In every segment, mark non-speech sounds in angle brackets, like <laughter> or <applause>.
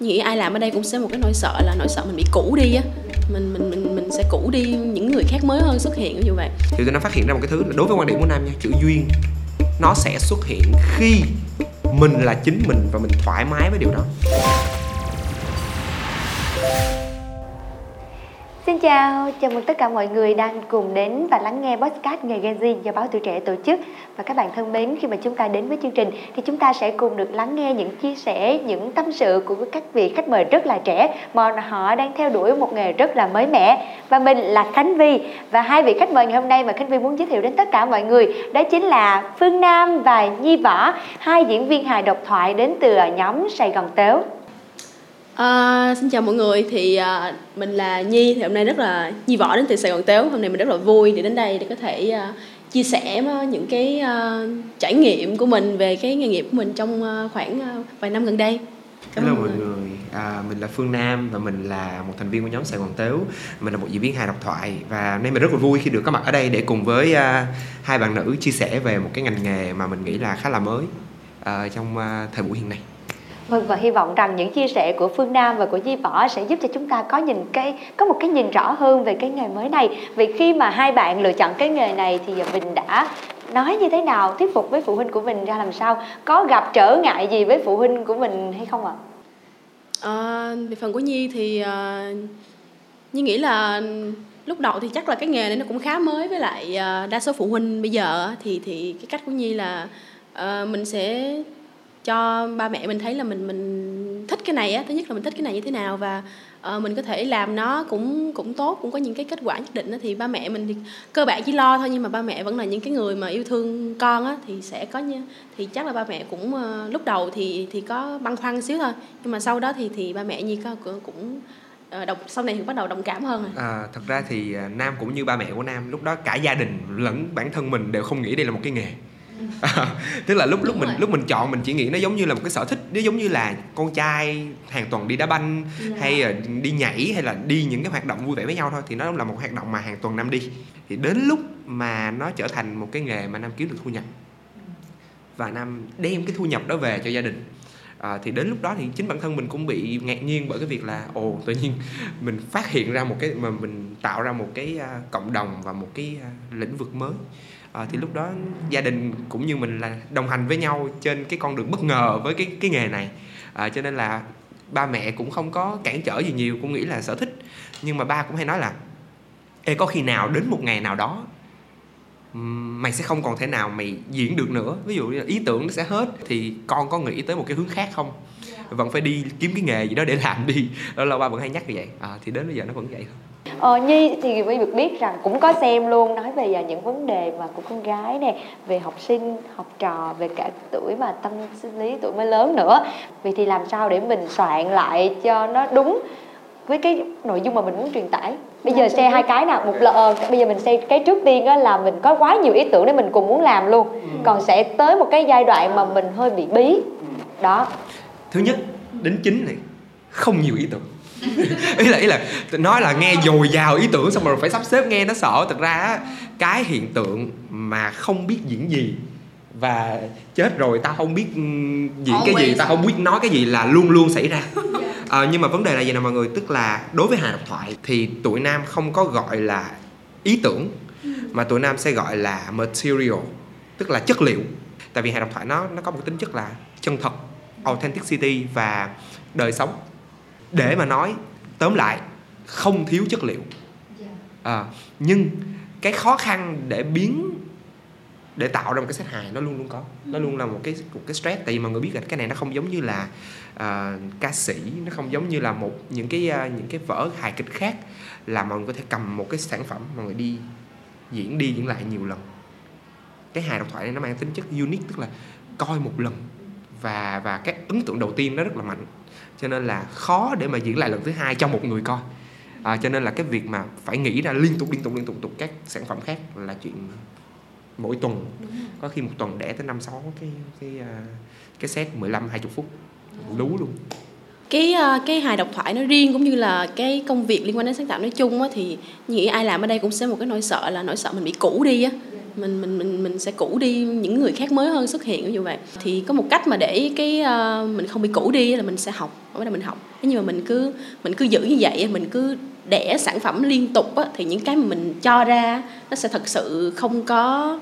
nghĩ ai làm ở đây cũng sẽ một cái nỗi sợ là nỗi sợ mình bị cũ đi á. Mình mình mình mình sẽ cũ đi, những người khác mới hơn xuất hiện như vậy. Thì tôi nó phát hiện ra một cái thứ là đối với quan điểm của nam nha, chữ duyên, nó sẽ xuất hiện khi mình là chính mình và mình thoải mái với điều đó. Xin chào, chào mừng tất cả mọi người đang cùng đến và lắng nghe podcast Nghề Gen Z do báo Tuổi Trẻ tổ chức. Và các bạn thân mến, khi mà chúng ta đến với chương trình thì chúng ta sẽ cùng được lắng nghe những chia sẻ, những tâm sự của các vị khách mời rất là trẻ mà họ đang theo đuổi một nghề rất là mới mẻ. Và mình là Khánh Vi và hai vị khách mời ngày hôm nay mà Khánh Vi muốn giới thiệu đến tất cả mọi người đó chính là Phương Nam và Nhi Võ, hai diễn viên hài độc thoại đến từ nhóm Sài Gòn Tếu. À, xin chào mọi người. Thì à, mình là Nhi. Thì hôm nay rất là Nhi Võ đến từ Sài Gòn Tếu. Hôm nay mình rất là vui để đến đây để có thể à, chia sẻ những cái à, trải nghiệm của mình về cái nghề nghiệp của mình trong à, khoảng à, vài năm gần đây. Cảm Hello mọi người, à, mình là Phương Nam và mình là một thành viên của nhóm Sài Gòn Tếu. Mình là một diễn viên hài độc thoại và hôm nay mình rất là vui khi được có mặt ở đây để cùng với uh, hai bạn nữ chia sẻ về một cái ngành nghề mà mình nghĩ là khá là mới uh, trong uh, thời buổi hiện nay Vâng và hy vọng rằng những chia sẻ của Phương Nam và của Di Võ sẽ giúp cho chúng ta có nhìn cái có một cái nhìn rõ hơn về cái nghề mới này. Vì khi mà hai bạn lựa chọn cái nghề này thì mình đã nói như thế nào thuyết phục với phụ huynh của mình ra làm sao có gặp trở ngại gì với phụ huynh của mình hay không ạ? À, về phần của Nhi thì à, Nhi nghĩ là lúc đầu thì chắc là cái nghề này nó cũng khá mới với lại à, đa số phụ huynh bây giờ thì thì cái cách của Nhi là à, mình sẽ cho ba mẹ mình thấy là mình mình thích cái này á. Thứ nhất là mình thích cái này như thế nào và uh, mình có thể làm nó cũng cũng tốt cũng có những cái kết quả nhất định đó, thì ba mẹ mình thì cơ bản chỉ lo thôi nhưng mà ba mẹ vẫn là những cái người mà yêu thương con á thì sẽ có như thì chắc là ba mẹ cũng uh, lúc đầu thì thì có băn khoăn xíu thôi. Nhưng mà sau đó thì thì ba mẹ nhi có cũng ờ, đồng sau này thì bắt đầu đồng cảm hơn rồi. À, thật ra thì à, nam cũng như ba mẹ của nam lúc đó cả gia đình lẫn bản thân mình đều không nghĩ đây là một cái nghề. <laughs> tức là lúc lúc mình lúc mình chọn mình chỉ nghĩ nó giống như là một cái sở thích nó giống như là con trai hàng tuần đi đá banh yeah. Dạ. hay là đi nhảy hay là đi những cái hoạt động vui vẻ với nhau thôi thì nó là một hoạt động mà hàng tuần năm đi thì đến lúc mà nó trở thành một cái nghề mà nam kiếm được thu nhập và nam đem cái thu nhập đó về cho gia đình à, thì đến lúc đó thì chính bản thân mình cũng bị ngạc nhiên bởi cái việc là ồ tự nhiên mình phát hiện ra một cái mà mình tạo ra một cái uh, cộng đồng và một cái uh, lĩnh vực mới à, thì lúc đó gia đình cũng như mình là đồng hành với nhau trên cái con đường bất ngờ với cái cái nghề này. À, cho nên là ba mẹ cũng không có cản trở gì nhiều cũng nghĩ là sở thích. Nhưng mà ba cũng hay nói là Ê có khi nào đến một ngày nào đó mày sẽ không còn thể nào mày diễn được nữa. Ví dụ như ý tưởng nó sẽ hết thì con có nghĩ tới một cái hướng khác không? Vẫn phải đi kiếm cái nghề gì đó để làm đi. Đó là ba vẫn hay nhắc như vậy. À, thì đến bây giờ nó vẫn vậy thôi Ờ, Nhi thì mới được biết rằng cũng có xem luôn nói về những vấn đề mà của con gái nè về học sinh học trò về cả tuổi mà tâm sinh lý tuổi mới lớn nữa. Vì thì làm sao để mình soạn lại cho nó đúng với cái nội dung mà mình muốn truyền tải? Bây giờ xe hai cái nào một là ờ, bây giờ mình xe cái trước tiên á là mình có quá nhiều ý tưởng để mình cùng muốn làm luôn. Ừ. còn sẽ tới một cái giai đoạn mà mình hơi bị bí. Ừ. đó. Thứ nhất đến chính này không nhiều ý tưởng <laughs> ý là ý là nói là nghe dồi dào ý tưởng xong rồi phải sắp xếp nghe nó sợ. Thực ra cái hiện tượng mà không biết diễn gì và chết rồi tao không biết diễn cái gì tao không biết nói cái gì là luôn luôn xảy ra. <laughs> À, nhưng mà vấn đề là gì nào mọi người? Tức là đối với hài độc thoại thì tụi nam không có gọi là ý tưởng mà tụi nam sẽ gọi là material tức là chất liệu. Tại vì hài độc thoại nó nó có một tính chất là chân thật authenticity và đời sống để mà nói tóm lại không thiếu chất liệu. À, nhưng cái khó khăn để biến để tạo ra một cái set hài nó luôn luôn có. Nó luôn là một cái một cái stress tại vì mọi người biết là cái này nó không giống như là uh, ca sĩ nó không giống như là một những cái uh, những cái vở hài kịch khác là mọi người có thể cầm một cái sản phẩm mọi người đi diễn đi diễn lại nhiều lần. Cái hài độc thoại này nó mang tính chất unique tức là coi một lần. Và và cái ấn tượng đầu tiên nó rất là mạnh cho nên là khó để mà diễn lại lần thứ hai cho một người coi. À, cho nên là cái việc mà phải nghĩ ra liên tục liên tục liên tục tục các sản phẩm khác là chuyện mỗi tuần. Có khi một tuần đẻ tới năm sáu cái cái à, cái set 15 20 phút. Lú luôn. Cái à, cái hài độc thoại nói riêng cũng như là cái công việc liên quan đến sáng tạo nói chung á thì nghĩ ai làm ở đây cũng sẽ một cái nỗi sợ là nỗi sợ mình bị cũ đi á mình mình mình mình sẽ cũ đi những người khác mới hơn xuất hiện dụ vậy. Thì có một cách mà để cái uh, mình không bị cũ đi là mình sẽ học ở đây mình học. Nếu như mà mình cứ mình cứ giữ như vậy mình cứ đẻ sản phẩm liên tục á, thì những cái mà mình cho ra nó sẽ thật sự không có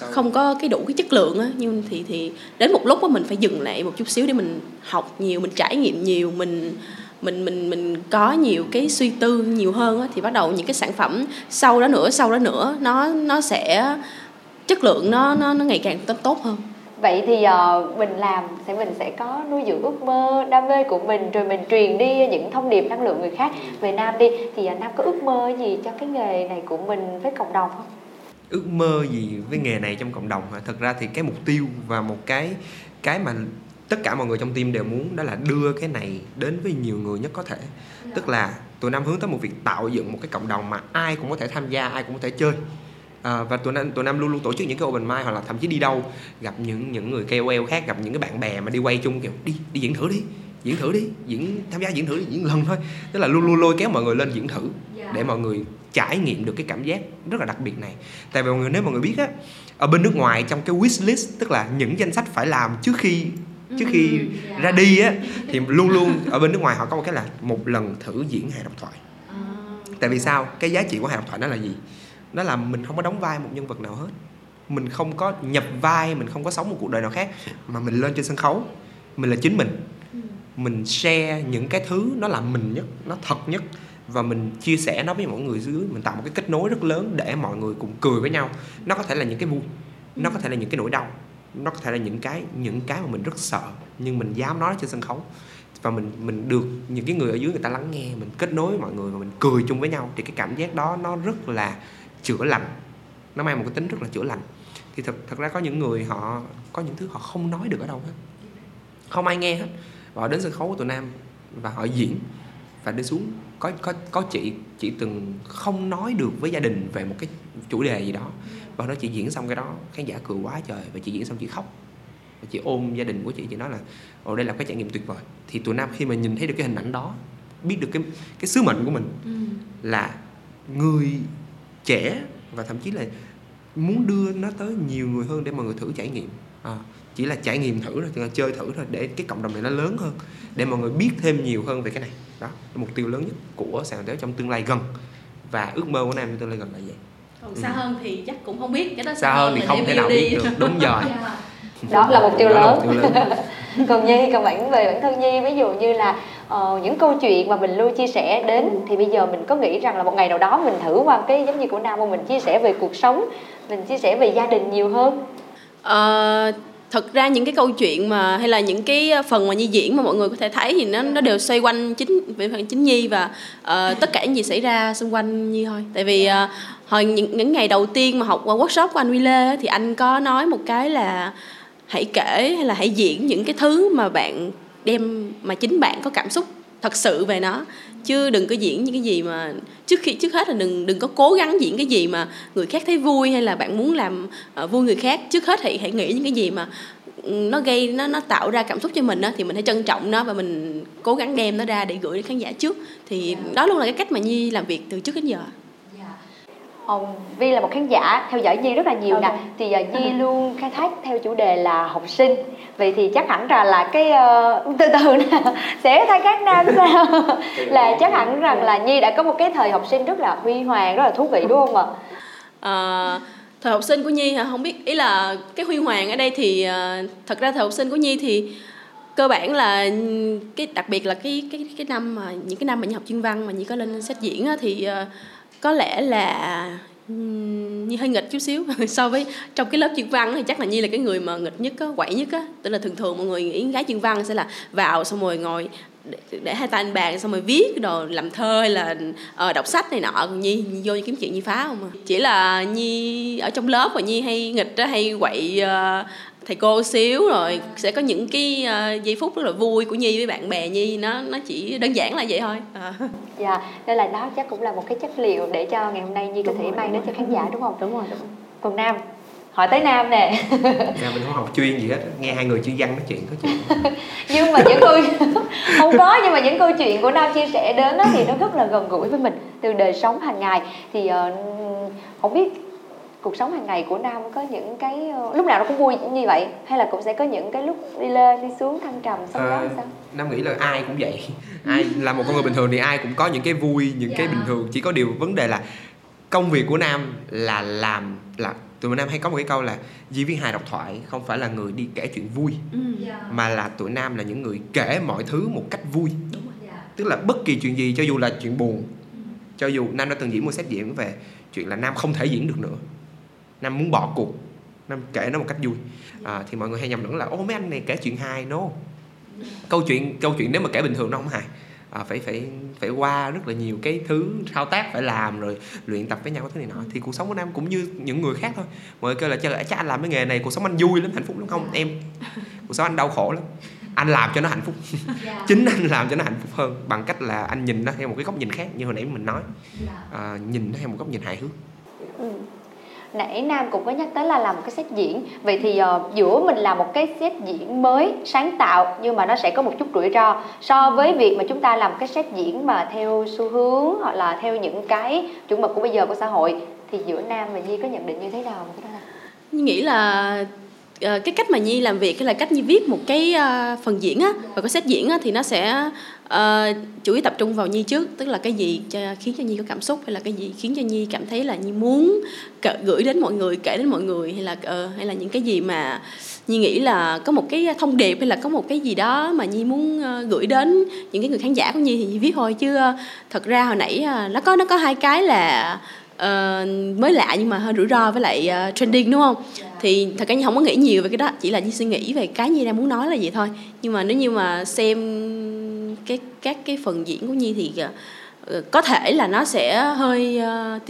không có cái đủ cái chất lượng á. Nhưng thì thì đến một lúc á mình phải dừng lại một chút xíu để mình học nhiều mình trải nghiệm nhiều mình mình mình mình có nhiều cái suy tư nhiều hơn á, thì bắt đầu những cái sản phẩm sau đó nữa sau đó nữa nó nó sẽ chất lượng nó nó nó ngày càng tốt tốt hơn. Vậy thì uh, mình làm thì mình sẽ có nuôi dưỡng ước mơ đam mê của mình rồi mình truyền đi những thông điệp năng lượng người khác về nam đi. Thì uh, nam có ước mơ gì cho cái nghề này của mình với cộng đồng không? Ước mơ gì với nghề này trong cộng đồng hả? Thật ra thì cái mục tiêu và một cái cái mà tất cả mọi người trong team đều muốn đó là đưa cái này đến với nhiều người nhất có thể. Tức là tụi nam hướng tới một việc tạo dựng một cái cộng đồng mà ai cũng có thể tham gia ai cũng có thể chơi. À, và tụi nam tụi nam luôn luôn tổ chức những cái open mic hoặc là thậm chí đi đâu gặp những những người KOL khác gặp những cái bạn bè mà đi quay chung kiểu đi đi diễn thử đi diễn thử đi diễn tham gia diễn thử đi, diễn lần thôi. Tức là luôn luôn lôi kéo mọi người lên diễn thử dạ. để mọi người trải nghiệm được cái cảm giác rất là đặc biệt này. Tại vì mọi người nếu mọi người biết á ở bên nước ngoài trong cái wish list tức là những danh sách phải làm trước khi trước khi ừ, dạ. ra đi á thì luôn luôn ở bên nước ngoài họ có một cái là một lần thử diễn hài độc thoại. À. tại vì sao? Cái giá trị của hài độc thoại đó là gì? Đó là mình không có đóng vai một nhân vật nào hết. Mình không có nhập vai mình không có sống một cuộc đời nào khác. Mà mình lên trên sân khấu mình là chính mình. Ừ. mình share những cái thứ nó là mình nhất nó thật nhất. Và mình chia sẻ nó với mọi người dưới mình tạo một cái kết nối rất lớn để mọi người cùng cười với nhau. Nó có thể là những cái vui nó có thể là những cái nỗi đau nó có thể là những cái những cái mà mình rất sợ, nhưng mình dám nói trên sân khấu. Và mình mình được những cái người ở dưới người ta lắng nghe, mình kết nối với mọi người và mình cười chung với nhau, thì cái cảm giác đó nó rất là chữa lành. Nó mang một cái tính rất là chữa lành. Thì thật thật ra có những người họ, có những thứ họ không nói được ở đâu hết. Không ai nghe hết. Và họ đến sân khấu của tụi nam và họ diễn và đi xuống. Có có có chị chị từng không nói được với gia đình về một cái chủ đề gì đó. Và nó chị diễn xong cái đó khán giả cười quá trời và chị diễn xong chị khóc. Và chị ôm gia đình của chị chị nói là ồ đây là cái trải nghiệm tuyệt vời. Thì tụi nam khi mà nhìn thấy được cái hình ảnh đó biết được cái cái sứ mệnh của mình ừ. là người trẻ và thậm chí là muốn đưa nó tới nhiều người hơn để mọi người thử trải nghiệm. À, chỉ là trải nghiệm thử rồi chơi thử thôi để cái cộng đồng này nó lớn hơn để mọi người biết thêm nhiều hơn về cái này. Đó là mục tiêu lớn nhất của sàn téo trong tương lai gần. Và ước mơ của nam trong tương lai gần là vậy còn xa ừ. hơn thì chắc cũng không biết cái đó xa hơn thì không thể nào biết được. đúng rồi. <laughs> Đó là mục tiêu lớn, mục tiêu lớn. <laughs> còn nhi còn bản về bản thân nhi ví dụ như là uh, những câu chuyện mà mình luôn chia sẻ đến thì bây giờ mình có nghĩ rằng là một ngày nào đó mình thử qua cái giống như của nam mà mình chia sẻ về cuộc sống mình chia sẻ về gia đình nhiều hơn? Uh, thật ra những cái câu chuyện mà hay là những cái phần mà nhi diễn mà mọi người có thể thấy thì nó nó đều xoay quanh chính về phần chính nhi và uh, tất cả những gì xảy ra xung quanh nhi thôi. Tại vì uh, hồi những, những ngày đầu tiên mà học qua workshop của anh Wille thì anh có nói một cái là hãy kể hay là hãy diễn những cái thứ mà bạn đem mà chính bạn có cảm xúc thật sự về nó. Chứ đừng có diễn những cái gì mà trước khi trước hết là đừng đừng có cố gắng diễn cái gì mà người khác thấy vui hay là bạn muốn làm uh, vui người khác. Trước hết thì hãy nghĩ những cái gì mà ừ, nó gây nó nó tạo ra cảm xúc cho mình đó, thì mình hãy trân trọng nó và mình cố gắng đem nó ra để gửi đến khán giả trước. Thì đó luôn là cái cách mà nhi làm việc từ trước đến giờ. Hồng Vi là một khán giả theo dõi Nhi rất là nhiều nè. Thì uh, Nhi luôn khai thác theo chủ đề là học sinh. Vậy thì chắc hẳn rằng là cái uh, <laughs> từ từ nè sẽ thay các nam <laughs> sao? Là chắc hẳn rằng là Nhi đã có một cái thời học sinh rất là huy hoàng rất là thú vị đúng không ạ? À, thời học sinh của Nhi hả? Không biết ý là cái huy hoàng ở đây thì uh, thật ra thời học sinh của Nhi thì cơ bản là cái đặc biệt là cái cái cái năm mà những cái năm mà Nhi học chuyên văn mà Nhi có lên xét diễn á, thì uh, có lẽ là như hơi nghịch chút xíu <laughs> so với trong cái lớp chuyên văn thì chắc là nhi là cái người mà nghịch nhất á quậy nhất á. Tức là thường thường mọi người nghĩ gái chuyên văn sẽ là vào xong rồi ngồi để, để hai tay anh bàn xong rồi viết đồ làm thơ hay là uh, đọc sách này nọ. Còn nhi, nhi vô kiếm chuyện nhi phá không à? Chỉ là nhi ở trong lớp mà nhi hay nghịch á hay quậy uh, thầy cô xíu rồi sẽ có những cái uh, giây phút rất là vui của nhi với bạn bè nhi. Nó nó chỉ đơn giản là vậy thôi. À. <laughs> dạ nên là đó chắc cũng là một cái chất liệu để cho ngày hôm nay nhi có thể mang đến cho khán giả đúng không? Đúng rồi đúng rồi. Còn nam? Hỏi tới nam nè. Nam mình không học chuyên gì hết nghe hai người chuyên văn nói chuyện có chuyện. <laughs> Nhưng mà những câu <laughs> không có nhưng mà những câu chuyện của nam chia sẻ đến đó thì nó rất là gần gũi với mình. Từ đời sống hàng ngày thì uh, không biết cuộc sống hàng ngày của nam có những cái ờ, lúc nào nó cũng vui như vậy? Hay là cũng sẽ có những cái lúc đi lên đi xuống thăng trầm sóng gió Ờ, sao? Nam nghĩ là ai cũng vậy. Ai là một con người bình thường thì ai cũng có những cái vui những cái Dạ. bình thường. Chỉ có điều vấn đề là công việc của Nam là làm là tụi Nam hay có một cái câu là diễn viên hài độc thoại không phải là người đi kể chuyện vui ừ. mà là tụi Nam là những người kể mọi thứ một cách vui. Đúng rồi. Tức là bất kỳ chuyện gì cho dù là chuyện buồn cho dù Nam đã từng diễn một set diễn về chuyện là Nam không thể diễn được nữa Nam muốn bỏ cuộc. Nam kể nó một cách vui. À, thì mọi người hay nhầm lẫn là ô mấy anh này kể chuyện hài no câu chuyện câu chuyện nếu mà kể bình thường nó không hài. À, phải phải phải qua rất là nhiều cái thứ thao tác phải làm rồi luyện tập với nhau cái thứ này nọ. Thì cuộc sống của nam cũng như những người khác thôi. Mọi người kêu là chắc, chắc anh làm cái nghề này cuộc sống anh vui lắm hạnh phúc lắm. Không em cuộc sống anh đau khổ lắm. Anh làm cho nó hạnh phúc. <laughs> Chính anh làm cho nó hạnh phúc hơn bằng cách là anh nhìn nó theo một cái góc nhìn khác như hồi nãy mình nói. À, nhìn nó theo một góc nhìn hài hước. Ừ. Nãy Nam cũng có nhắc tới là làm một cái set diễn Vậy thì uh, giữa mình làm một cái set diễn mới, sáng tạo Nhưng mà nó sẽ có một chút rủi ro So với việc mà chúng ta làm cái set diễn mà theo xu hướng Hoặc là theo những cái chuẩn mực của bây giờ của xã hội Thì giữa Nam và Nhi có nhận định như thế nào? không? Nhi nghĩ là Ờ, cái cách mà Nhi làm việc hay là cách Nhi viết một cái ờ, phần diễn á và có xét diễn á thì nó sẽ uh, chủ yếu tập trung vào Nhi trước. Tức là cái gì cho, khiến cho Nhi có cảm xúc hay là cái gì khiến cho Nhi cảm thấy là Nhi muốn gửi đến mọi người kể đến mọi người hay là uh, hay là những cái gì mà Nhi nghĩ là có một cái thông điệp hay là có một cái gì đó mà Nhi muốn uh, gửi đến những cái người khán giả của Nhi thì Nhi viết thôi. Chứ uh, thật ra hồi nãy uh, nó có nó có hai cái là uh, mới lạ nhưng mà hơi rủi ro với lại uh, trending đúng không? Thì thật ra Nhi không có nghĩ nhiều về cái đó, chỉ là Nhi suy nghĩ về cái Nhi đang muốn nói là gì thôi. Nhưng mà nếu như mà xem cái, các cái phần diễn của Nhi thì à, có thể là nó sẽ hơi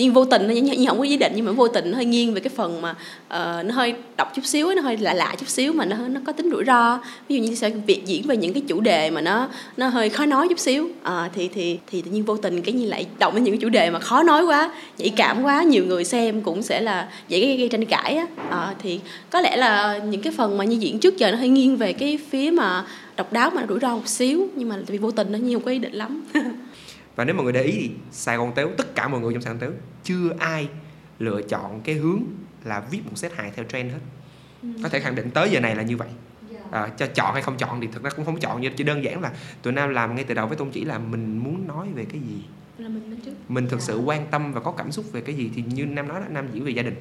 uh, vô tình thôi Nhi không có ý định nhưng mà vô tình nó hơi nghiêng về cái phần mà uh, nó hơi đọc chút xíu nó hơi lạ lạ chút xíu mà nó nó có tính rủi ro. Ví dụ như sẽ việc diễn về những cái chủ đề mà nó nó hơi khó nói chút xíu. À, thì thì thì tự nhiên vô tình cái như lại động đến những cái chủ đề mà khó nói quá nhạy cảm quá nhiều người xem cũng sẽ là dễ gây, gây tranh cãi á. À, thì có lẽ là những cái phần mà như diễn trước giờ nó hơi nghiêng về cái phía mà độc đáo mà nó rủi ro một xíu nhưng mà tại vì vô tình nó nhiều cái có ý định lắm. <laughs> và nếu mọi người để ý thì Sài Gòn Tếu tất cả mọi người trong Sài Gòn Tếu chưa ai lựa chọn cái hướng là viết một set hài theo trend hết. Có thể khẳng định tới giờ này là như vậy. À, cho chọn hay không chọn thì thực ra cũng không chọn chỉ đơn giản là tụi nam làm ngay từ đầu với tôn chỉ là mình muốn nói về cái gì. Là mình mình thực sự quan tâm và có cảm xúc về cái gì thì như nam nói đó nam diễn về gia đình.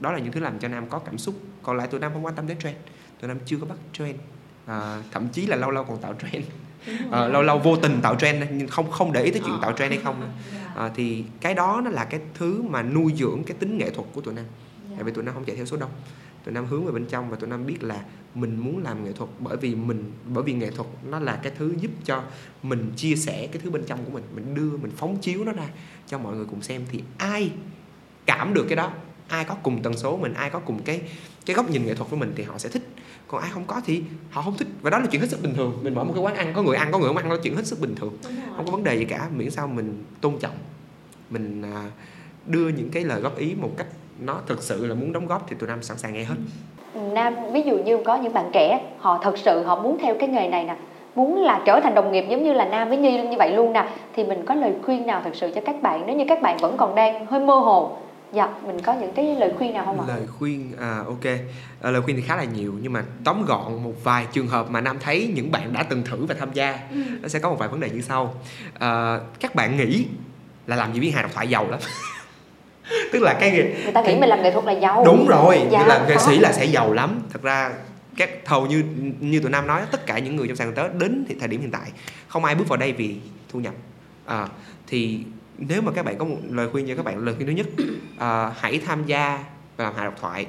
Đó là những thứ làm cho nam có cảm xúc. Còn lại tụi nam không quan tâm đến trend. Tụi nam chưa có bắt trend. À, thậm chí là lâu lâu còn tạo trend à, lâu lâu vô tình tạo trend nhưng không không để ý tới chuyện tạo trend hay không à, thì cái đó nó là cái thứ mà nuôi dưỡng cái tính nghệ thuật của tụi nam. Tại vì tụi nam không chạy theo số đông. Tụi nam hướng về bên trong và tụi nam biết là mình muốn làm nghệ thuật bởi vì mình bởi vì nghệ thuật nó là cái thứ giúp cho mình chia sẻ cái thứ bên trong của mình mình đưa mình phóng chiếu nó ra cho mọi người cùng xem. Thì ai cảm được cái đó? Ai có cùng tần số mình? Ai có cùng cái cái góc nhìn nghệ thuật với mình thì họ sẽ thích còn ai không có thì họ không thích. Và đó là chuyện hết sức bình thường. Mình mở một cái quán ăn có người ăn có người không ăn đó là chuyện hết sức bình thường. Không có vấn đề gì cả. Miễn sao mình tôn trọng. Mình à, đưa những cái lời góp ý một cách nó thực sự là muốn đóng góp thì tụi nam sẵn sàng nghe hết. Nam ví dụ như có những bạn trẻ họ thật sự họ muốn theo cái nghề này nè muốn là trở thành đồng nghiệp giống như là Nam với Nhi như vậy luôn nè thì mình có lời khuyên nào thật sự cho các bạn? Nếu như các bạn vẫn còn đang hơi mơ hồ dạ mình có những cái lời khuyên nào không ạ? Lời khuyên à, ok. À, lời khuyên thì khá là nhiều nhưng mà tóm gọn một vài trường hợp mà nam thấy những bạn đã từng thử và tham gia nó sẽ có một vài vấn đề như sau. À, các bạn nghĩ là làm diễn viên hài độc thoại giàu lắm? <laughs> Tức là cái người ta nghĩ mình làm nghệ thuật là giàu. Đúng rồi Dạ, là nghệ sĩ là sẽ giàu lắm. Thật ra các hầu như như tụi nam nói tất cả những người trong sàn tới đến thì thời điểm hiện tại không ai bước vào đây vì thu nhập. À, thì nếu mà các bạn có một lời khuyên cho các bạn lời khuyên thứ nhất à, hãy tham gia và làm hài độc thoại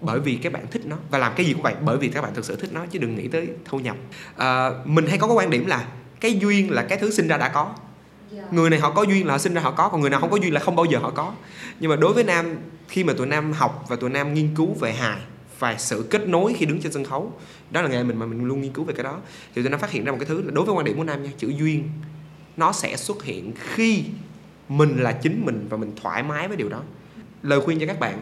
bởi vì các bạn thích nó. Và làm cái gì cũng vậy bởi vì các bạn thực sự thích nó chứ đừng nghĩ tới thu nhập. À, mình hay có cái quan điểm là cái duyên là cái thứ sinh ra đã có. Người này họ có duyên là họ sinh ra họ có còn người nào không có duyên là không bao giờ họ có. Nhưng mà đối với nam khi mà tụi nam học và tụi nam nghiên cứu về hài và sự kết nối khi đứng trên sân khấu đó là nghề mình mà mình luôn nghiên cứu về cái đó thì tụi nam phát hiện ra một cái thứ là đối với quan điểm của nam nha chữ duyên nó sẽ xuất hiện khi mình là chính mình và mình thoải mái với điều đó. Lời khuyên cho các bạn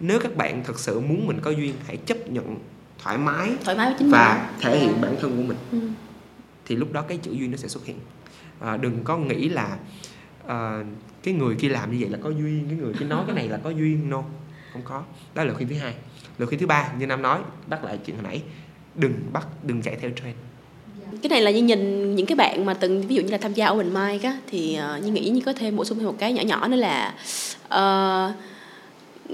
nếu các bạn thật sự muốn mình có duyên hãy chấp nhận thoải mái thoải mái với chính và thể hiện bản thân của mình. Mình ừ. thì lúc đó cái chữ duyên nó sẽ xuất hiện. À, đừng có nghĩ là à, cái người kia làm như vậy là có duyên cái người kia nói cái này là có duyên. No không có. Đó là lời khuyên thứ hai. Lời khuyên thứ ba như nam nói bắt lại chuyện hồi nãy đừng bắt đừng chạy theo trend cái này là như nhìn những cái bạn mà từng ví dụ như là tham gia open mic á thì ờ, uh, như nghĩ như có thêm bổ sung thêm một cái nhỏ nhỏ nữa là uh,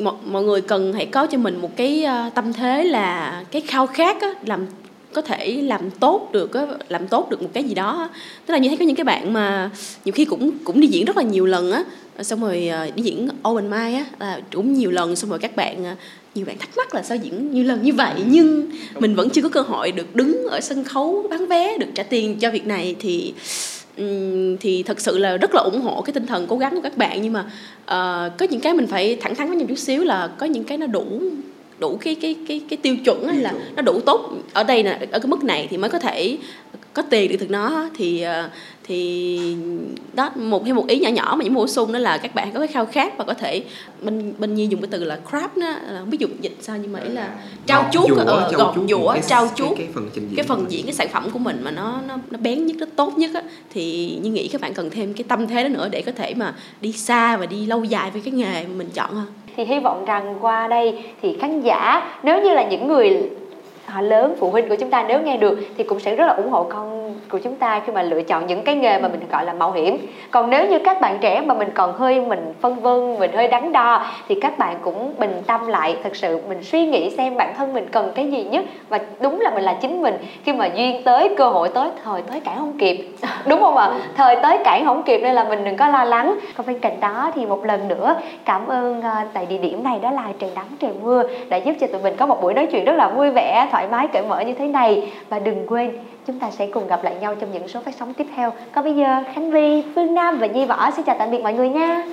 mọi, mọi người cần hãy có cho mình một cái uh, tâm thế là cái khao khát á, làm có thể làm tốt được á, làm tốt được một cái gì đó tức là như thấy có những cái bạn mà nhiều khi cũng cũng đi diễn rất là nhiều lần á xong rồi uh, đi diễn open mic á là cũng nhiều lần xong rồi các bạn uh, nhiều bạn thắc mắc là sao diễn nhiều lần như vậy? Nhưng mình vẫn chưa có cơ hội được đứng ở sân khấu bán vé được trả tiền cho việc này thì thì thật sự là rất là ủng hộ cái tinh thần cố gắng của các bạn. Nhưng mà uh, có những cái mình phải thẳng thắn với nhau chút xíu là có những cái nó đủ đủ cái cái cái cái tiêu chuẩn hay là nó đủ tốt ở đây là ở cái mức này thì mới có thể có tiền được từ nó. Thì thì đó một thêm một ý nhỏ nhỏ mà những bổ sung đó là các bạn có cái khao khát và có thể bên bên nhi dùng cái từ là crap đó là không biết dùng dịch sao nhưng mà ý là trao chuốt ờ, gọt dũa trao chuốt cái, cái phần trình diễn cái phần diễn cái sản phẩm của mình mà nó nó nó bén nhất nó tốt nhất á thì như nghĩ các bạn cần thêm cái tâm thế đó nữa để có thể mà đi xa và đi lâu dài với cái nghề mà mình chọn hơn thì hy vọng rằng qua đây thì khán giả nếu như là những người họ lớn phụ huynh của chúng ta nếu nghe được thì cũng sẽ rất là ủng hộ con của chúng ta khi mà lựa chọn những cái nghề mà mình gọi là mạo hiểm. Còn nếu như các bạn trẻ mà mình còn hơi mình phân vân mình hơi đắn đo thì các bạn cũng bình tâm lại thật sự mình suy nghĩ xem bản thân mình cần cái gì nhất và đúng là mình là chính mình. Khi mà duyên tới cơ hội tới thời tới cản không kịp. <laughs> Đúng không ạ? Thời tới cản không kịp nên là mình đừng có lo lắng. Còn bên cạnh đó thì một lần nữa cảm ơn uh, tại địa điểm này đó là trời nắng trời mưa đã giúp cho tụi mình có một buổi nói chuyện rất là vui vẻ thoải mái, cởi mở như thế này. Và đừng quên, chúng ta sẽ cùng gặp lại nhau trong những số phát sóng tiếp theo. Còn bây giờ, khánh vi, phương nam và nhi võ xin chào tạm biệt mọi người nha.